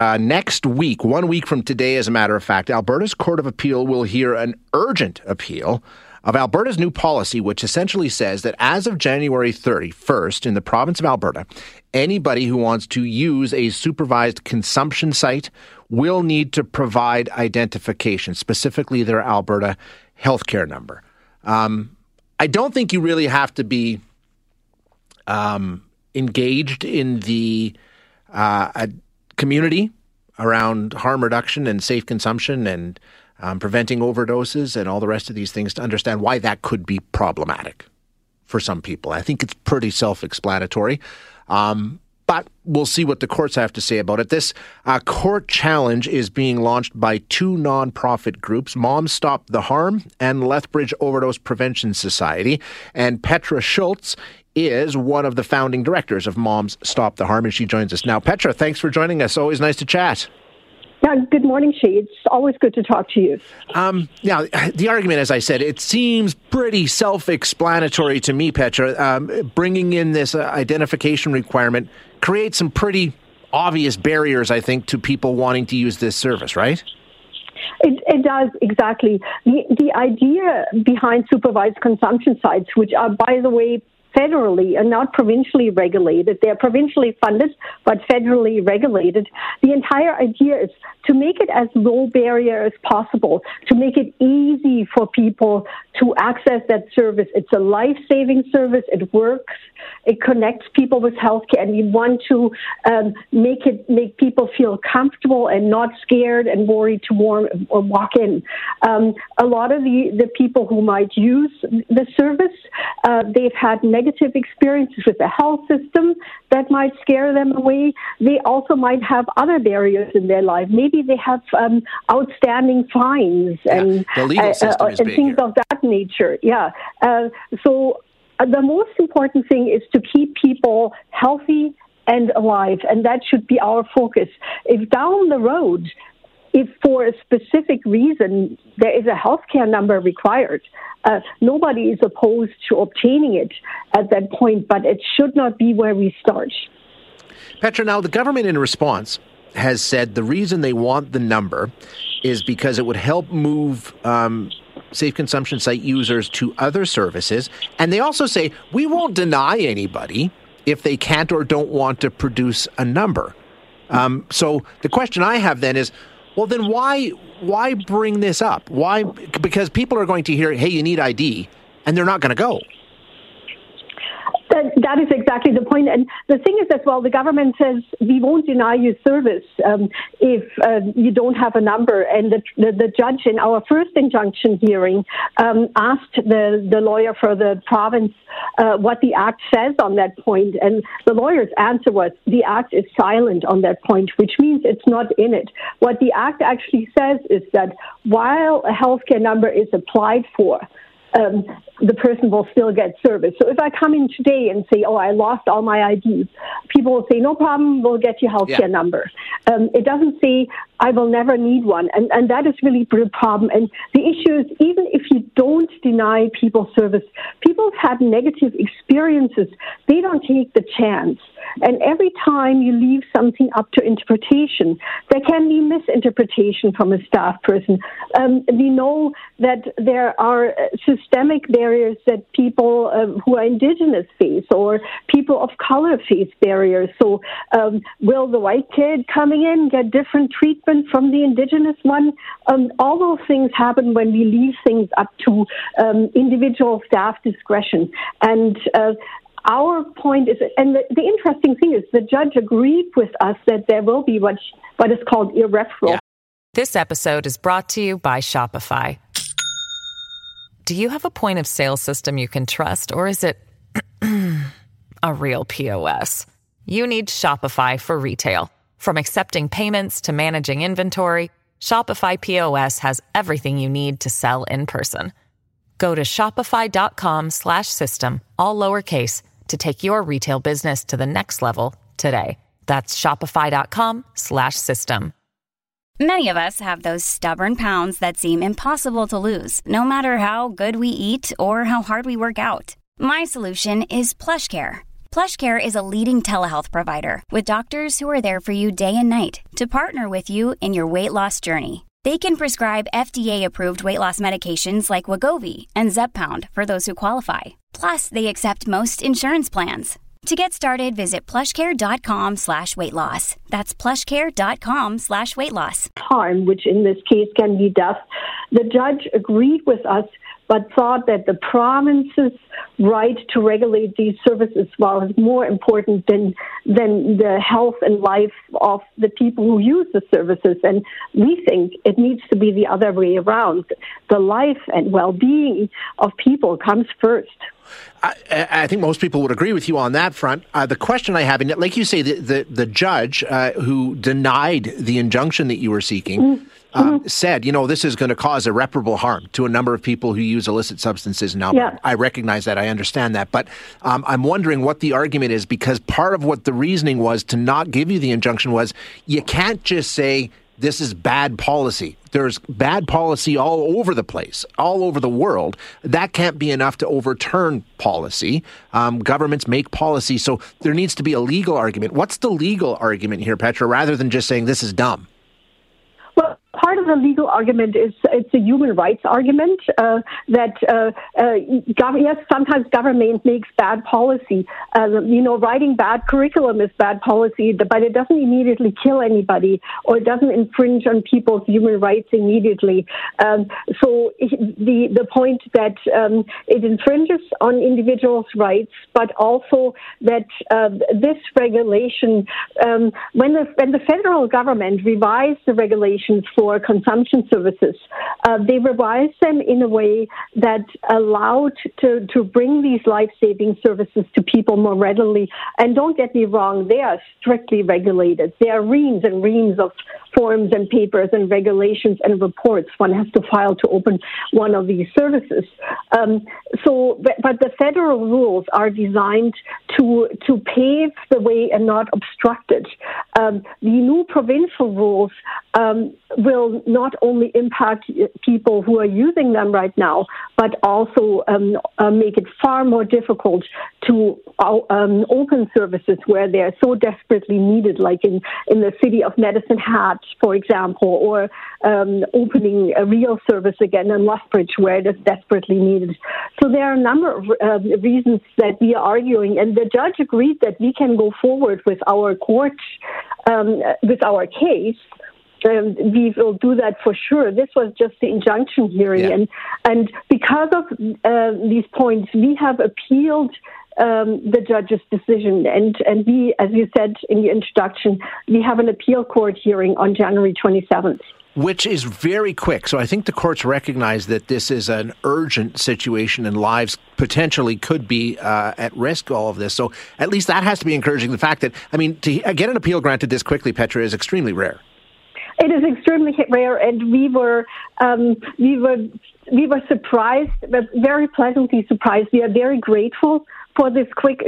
Uh, next week, one week from today, as a matter of fact, Alberta's Court of Appeal will hear an urgent appeal of Alberta's new policy, which essentially says that as of January 31st in the province of Alberta, anybody who wants to use a supervised consumption site will need to provide identification, specifically their Alberta healthcare number. Um, I don't think you really have to be um, engaged in the uh, community around harm reduction and safe consumption and um, preventing overdoses and all the rest of these things to understand why that could be problematic for some people. I think it's pretty self explanatory. Um, but we'll see what the courts have to say about it. This uh, court challenge is being launched by two nonprofit groups, Moms Stop the Harm and Lethbridge Overdose Prevention Society. And Petra Schulz is one of the founding directors of Moms Stop the Harm, and she joins us now. Petra, thanks for joining us. Always nice to chat. Yeah, good morning, Shay. It's always good to talk to you. Um, now, the argument, as I said, it seems pretty self explanatory to me, Petra. Um, bringing in this uh, identification requirement creates some pretty obvious barriers, I think, to people wanting to use this service, right? It, it, does exactly. The, the idea behind supervised consumption sites, which are, by the way, federally and not provincially regulated. They're provincially funded, but federally regulated. The entire idea is to make it as low barrier as possible, to make it easy for people to access that service. It's a life saving service. It works. It connects people with healthcare, and we want to um, make it make people feel comfortable and not scared and worried to warm, or walk in. Um, a lot of the, the people who might use the service, uh, they've had negative experiences with the health system that might scare them away. They also might have other barriers in their life. Maybe they have um, outstanding fines yeah, and, uh, uh, and things here. of that nature. Yeah. Uh, so uh, the most important thing is to keep people healthy and alive, and that should be our focus. If down the road, if for a specific reason there is a healthcare number required, uh, nobody is opposed to obtaining it at that point, but it should not be where we start. Petra, now the government in response has said the reason they want the number is because it would help move um, safe consumption site users to other services. And they also say we won't deny anybody if they can't or don't want to produce a number. Um, so the question I have then is, well, then why why bring this up? Why? Because people are going to hear, hey, you need ID, and they're not going to go. That, is exactly the point. And the thing is that, well, the government says we won't deny you service um, if uh, you don't have a number. And the, the, the judge in our first injunction hearing um, asked the, the lawyer for the province uh, what the Act says on that point. And the lawyer's answer was the Act is silent on that point, which means it's not in it. What the Act actually says is that while a healthcare number is applied for, um, the person will still get service. So if I come in today and say, "Oh, I lost all my IDs," people will say, "No problem, we'll get your healthcare yeah. number." Um, it doesn't say, "I will never need one," and and that is really the problem. And the issue is, even if you don't deny people service, people have had negative experiences. They don't take the chance. And every time you leave something up to interpretation, there can be misinterpretation from a staff person. Um, we know that there are systemic barriers that people uh, who are indigenous face or people of color face barriers. So, um, will the white kid coming in get different treatment from the indigenous one? Um, all those things happen when we leave things up to um, individual staff discretion. And uh, our point is, and the, the, interesting thing is, the judge agreed with us that there will be what, what is called irreparable. Yeah. This episode is brought to you by Shopify. Do you have a point of sale system you can trust, or is it a real POS? You need Shopify for retail. From accepting payments to managing inventory, Shopify POS has everything you need to sell in person. Go to shopify.com/system all lowercase to take your retail business to the next level today. That's shopify.com/system. Many of us have those stubborn pounds that seem impossible to lose, no matter how good we eat or how hard we work out. My solution is PlushCare. PlushCare is a leading telehealth provider with doctors who are there for you day and night to partner with you in your weight loss journey. They can prescribe FDA-approved weight loss medications like Wegovy and Zepbound for those who qualify. Plus, they accept most insurance plans. To get started, visit plushcare.com slash weight loss. That's plushcare.com slash weight loss. Harm, which in this case can be death. The judge agreed with us but thought that the province's right to regulate these services was more important than than the health and life of the people who use the services. And we think it needs to be the other way around. The life and well-being of people comes first. I, I, think most people would agree with you on that front. Uh, the question I have, and like you say, the the, the judge uh, who denied the injunction that you were seeking. Mm uh, mm-hmm. said, you know, this is going to cause irreparable harm to a number of people who use illicit substances now. Yeah. I recognize that. I understand that. But um, I'm wondering what the argument is because part of what the reasoning was to not give you the injunction was you can't just say, this is bad policy. There's bad policy all over the place, all over the world. That can't be enough to overturn policy. Um, governments make policy, so there needs to be a legal argument. What's the legal argument here, Petra, rather than just saying this is dumb? The legal argument is it's a human rights argument uh, that uh, uh, yes, sometimes government makes bad policy. Uh, you know, writing bad curriculum is bad policy, but it doesn't immediately kill anybody or it doesn't infringe on people's human rights immediately. Um, so the the point that um, it infringes on individuals' rights, but also that uh, this regulation, um, when the when the federal government revised the regulations for consumption services. Uh, they revised them in a way that allowed to, to bring these life saving services to people more readily. And don't get me wrong, they are strictly regulated. There are reams and reams of forms and papers and regulations and reports one has to file to open one of these services. Um, so, but, but, the federal rules are designed to to pave the way and not obstruct it. Um, the new provincial rules um, will not only impact people who are using them right now, but also um, uh, make it far more difficult to uh, um, open services where they're so desperately needed, like in, in the city of Medicine Hat, for example, or um, opening a real service again in Lethbridge where it is desperately needed. So there are a number of uh, reasons that we are arguing, and the judge agreed that we can go forward with our court, um, with our case um, we will do that for sure. This was just the injunction hearing, yeah. and and because of uh, these points, we have appealed um, the judge's decision, and and we, as you said in the introduction, we have an appeal court hearing on January twenty seventh which is very quick. So I think the courts recognize that this is an urgent situation and lives potentially could be uh, at risk, all of this. So at least that has to be encouraging. The fact that, I mean, to get an appeal granted this quickly, Petra, is extremely rare. It is extremely rare, and we were um, we were we were surprised, but very pleasantly surprised. We are very grateful for this quick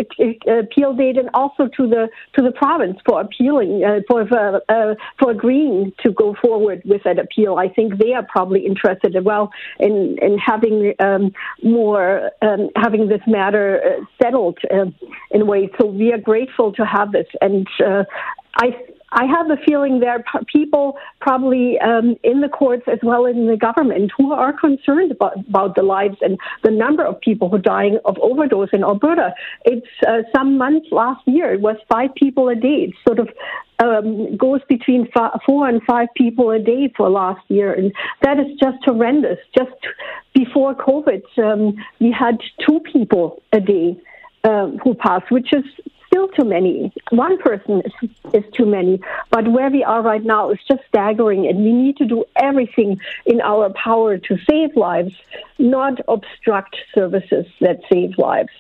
appeal date, and also to the to the province for appealing uh, for uh, uh, for agreeing to go forward with that appeal. I think they are probably interested as well in in having um, more um, having this matter uh, settled uh, in a way. So we are grateful to have this, and uh, I I have a feeling there are people probably um, in the courts as well as in the government who are concerned about, about the lives and the number of people who are dying of overdose in Alberta. It's uh, some months last year, it was five people a day. It sort of um, goes between five, four and five people a day for last year. And that is just horrendous. Just before COVID, um, we had two people a day um, who passed, which is still too many. One person is, is too many. But where we are right now is just staggering, and we need to do everything in our power to save lives, not obstruct services that save lives.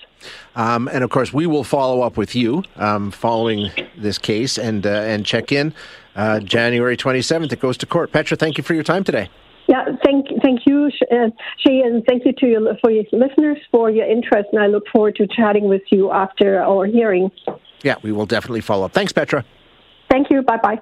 Um, and of course, we will follow up with you um, following this case and uh, and check in uh, January 27th. It goes to court. Petra, thank you for your time today. Yeah, thank thank you, uh, Shay, and thank you to your for your listeners for your interest. And I look forward to chatting with you after our hearing. Yeah, we will definitely follow up. Thanks, Petra. Thank you. Bye bye.